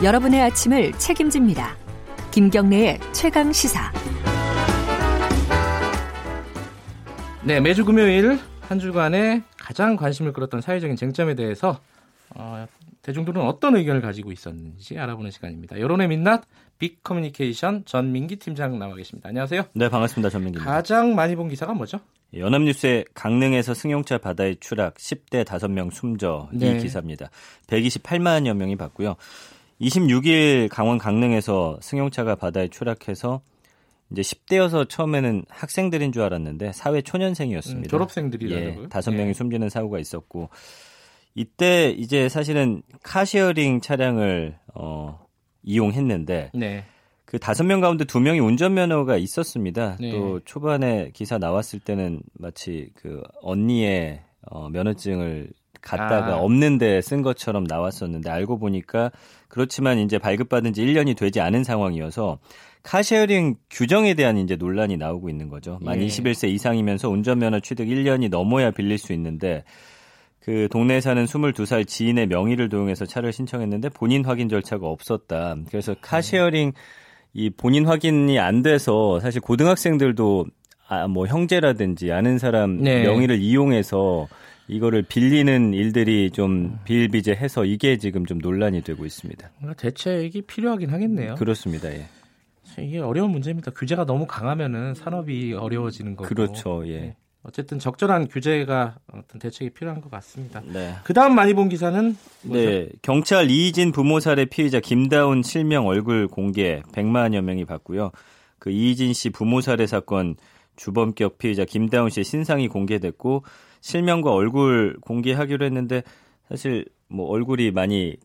여러분의 아침을 책임집니다. 김경래의 최강 시사. 네, 매주 금요일 한 주간에 가장 관심을 끌었던 사회적인 쟁점에 대해서 어, 대중들은 어떤 의견을 가지고 있었는지 알아보는 시간입니다. 여론의 민낯 빅 커뮤니케이션 전민기 팀장 나와 계십니다. 안녕하세요. 네, 반갑습니다. 전민기입니다. 가장 많이 본 기사가 뭐죠? 연합뉴스의 강릉에서 승용차 바다에 추락 10대 5명 숨져 네. 이 기사입니다. 128만여 명이 봤고요. 26일 강원 강릉에서 승용차가 바다에 추락해서 이제 10대여서 처음에는 학생들인 줄 알았는데 사회 초년생이었습니다. 음, 졸업생들이라고요? 예, 다섯 명이 네. 숨지는 사고가 있었고 이때 이제 사실은 카시어링 차량을 어, 이용했는데 네. 그 다섯 명 가운데 두 명이 운전면허가 있었습니다. 네. 또 초반에 기사 나왔을 때는 마치 그 언니의 어, 면허증을 갖다가 아. 없는데 쓴 것처럼 나왔었는데 알고 보니까 그렇지만 이제 발급받은 지 1년이 되지 않은 상황이어서 카쉐어링 규정에 대한 이제 논란이 나오고 있는 거죠. 만 예. 21세 이상이면서 운전면허 취득 1년이 넘어야 빌릴 수 있는데 그 동네에 사는 22살 지인의 명의를 도용해서 차를 신청했는데 본인 확인 절차가 없었다. 그래서 카쉐어링 이 본인 확인이 안 돼서 사실 고등학생들도 아, 뭐 형제라든지 아는 사람 네. 명의를 이용해서 이거를 빌리는 일들이 좀 비일비재해서 이게 지금 좀 논란이 되고 있습니다. 대책이 필요하긴 하겠네요. 그렇습니다. 예. 이게 어려운 문제입니다. 규제가 너무 강하면은 산업이 어려워지는 거고. 그렇죠. 예. 네. 어쨌든 적절한 규제가 어떤 대책이 필요한 것 같습니다. 네. 그 다음 많이 본 기사는 뭐죠? 네. 경찰 이희진 부모 살해 피의자 김다운 실명 얼굴 공개 100만여 명이 봤고요. 그 이희진 씨 부모 살해 사건 주범격 피의자 김다운 씨의 신상이 공개됐고 실명과 얼굴 공개하기로 했는데 사실 뭐 얼굴이 많이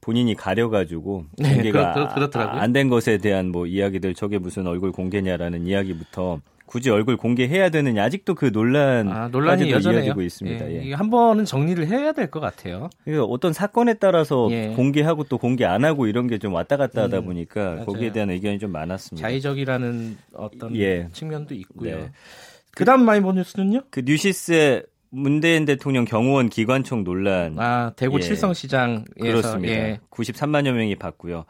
본인이 가려가지고 네, 공개가 그렇, 안된 것에 대한 뭐 이야기들 저게 무슨 얼굴 공개냐라는 이야기부터 굳이 얼굴 공개해야 되느냐 아직도 그 논란 아, 논란이 여전해지고 있습니다. 예. 예. 한 번은 정리를 해야 될 것 같아요. 어떤 사건에 따라서 예. 공개하고 또 공개 안 하고 이런 게 좀 왔다 갔다 하다 음, 보니까 음, 거기에 대한 의견이 좀 많았습니다. 자의적이라는 어떤 예. 측면도 있고요. 네. 그다음 많이 본 뉴스는요? 그 뉴시스의 문재인 대통령 경호원 기관총 논란. 아 대구 예. 칠성시장에서 그렇습니다. 예. 93만여 명이 봤고요.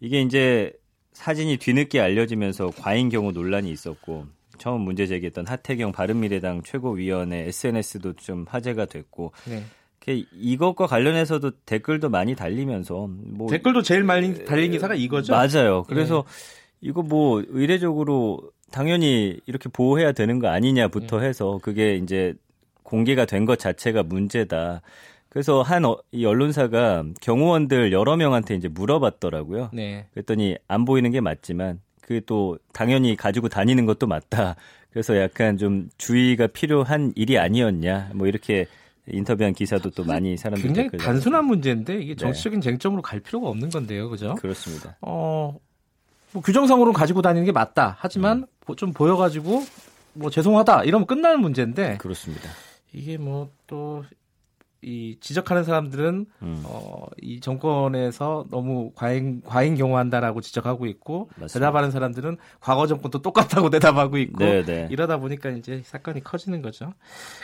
이게 이제 사진이 뒤늦게 알려지면서 과잉 경우 논란이 있었고 처음 문제 제기했던 하태경 바른미래당 최고위원회 SNS도 좀 화제가 됐고 네. 이것과 관련해서도 댓글도 많이 달리면서 뭐 댓글도 제일 많이 달린 기사가 이거죠. 맞아요. 그래서 네. 이거 뭐 의례적으로 당연히 이렇게 보호해야 되는 거 아니냐부터 네. 해서 그게 이제 공개가 된 것 자체가 문제다. 그래서 한 어, 이 언론사가 경호원들 여러 명한테 이제 물어봤더라고요. 네. 그랬더니 안 보이는 게 맞지만 그 또 당연히 가지고 다니는 것도 맞다. 그래서 약간 좀 주의가 필요한 일이 아니었냐. 뭐 이렇게 인터뷰한 기사도 또 많이 사람들이 굉장히 단순한 문제인데 이게 네. 정치적인 네. 쟁점으로 갈 필요가 없는 건데요, 그죠? 그렇습니다. 어, 뭐 규정상으로 가지고 다니는 게 맞다. 하지만 음. 좀 보여가지고 뭐 죄송하다 이러면 끝나는 문제인데 그렇습니다. 이게 뭐 또 이 지적하는 사람들은 음. 어, 이 정권에서 너무 과잉 과잉 경호한다라고 지적하고 있고 맞습니다. 대답하는 사람들은 과거 정권도 똑같다고 대답하고 있고 네네. 네. 이러다 보니까 이제 사건이 커지는 거죠.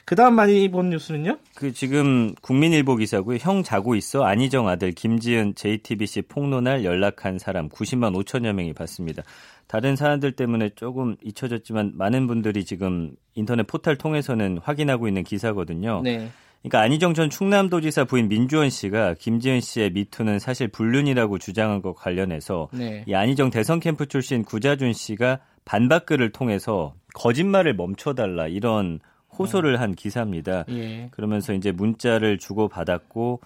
그다음 많이 본 뉴스는요? 그 지금 국민일보 기사고요. 형 자고 있어 안희정 아들 김지은 JTBC 폭로날 연락한 사람 90만 5천여 명이 봤습니다. 다른 사람들 때문에 조금 잊혀졌지만 많은 분들이 지금 인터넷 포털 통해서는 확인하고 있는 기사거든요. 네. 그러니까 안희정 전 충남도지사 부인 민주원 씨가 김지은 씨의 미투는 사실 불륜이라고 주장한 것 관련해서 네. 이 안희정 대선 캠프 출신 구자준 씨가 반박글을 통해서 거짓말을 멈춰달라 이런 호소를 한 기사입니다. 예. 그러면서 이제 문자를 주고 받았고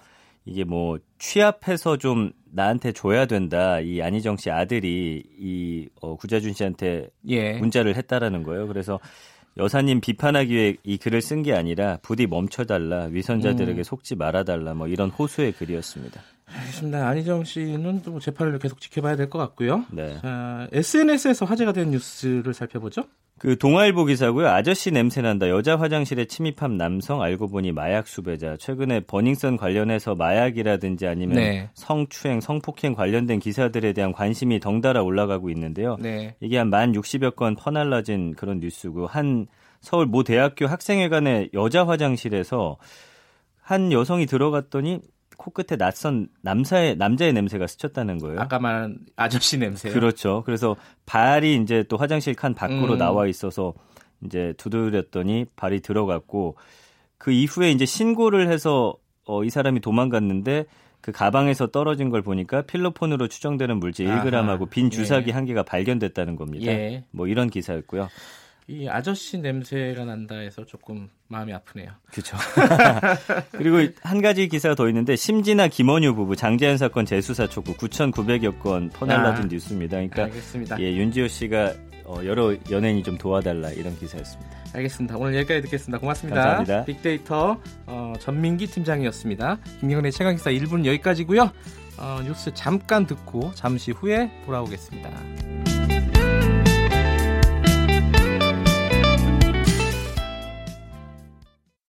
이게 뭐 취합해서 좀 나한테 줘야 된다. 이 안희정 씨 아들이 이 어, 구자준 씨한테 예. 문자를 했다라는 거예요. 그래서 여사님 비판하기 위해 이 글을 쓴 게 아니라 부디 멈춰달라 위선자들에게 음. 속지 말아달라 뭐 이런 호소의 글이었습니다. 알겠습니다. 안희정 씨는 또 재판을 계속 지켜봐야 될 것 같고요. 네. 자, SNS에서 화제가 된 뉴스를 살펴보죠. 그 동아일보 기사고요. 아저씨 냄새 난다. 여자 화장실에 침입한 남성 알고 보니 마약 수배자. 최근에 버닝썬 관련해서 마약이라든지 아니면 네. 성추행, 성폭행 관련된 기사들에 대한 관심이 덩달아 올라가고 있는데요. 네. 이게 한 만 60여 건 퍼날라진 그런 뉴스고 한 서울 모 대학교 학생회관의 여자 화장실에서 한 여성이 들어갔더니 코끝에 낯선 남사의 남자의 냄새가 스쳤다는 거예요. 아까 말한 아저씨 냄새. 그렇죠. 그래서 발이 이제 또 화장실 칸 밖으로 음. 나와 있어서 이제 두드렸더니 발이 들어갔고 그 이후에 이제 신고를 해서 어, 이 사람이 도망갔는데 그 가방에서 떨어진 걸 보니까 필로폰으로 추정되는 물질 1g하고 빈 주사기 예. 한 개가 발견됐다는 겁니다. 예. 뭐 이런 기사였고요. 이 아저씨 냄새가 난다 해서 조금 마음이 아프네요. 그렇죠. 그리고 한 가지 기사가 더 있는데 심진아 김원유 부부 장재현 사건 재수사 촉구 9,900여 건 퍼날라진 아, 뉴스입니다. 그러니까 알겠습니다. 예, 윤지호 씨가 어, 여러 연예인이 좀 도와달라 이런 기사였습니다. 알겠습니다. 오늘 여기까지 듣겠습니다. 고맙습니다. 감사합니다. 빅데이터 어, 전민기 팀장이었습니다. 김경래 최강기사 1분 여기까지고요. 어, 뉴스 잠깐 듣고 잠시 후에 돌아오겠습니다.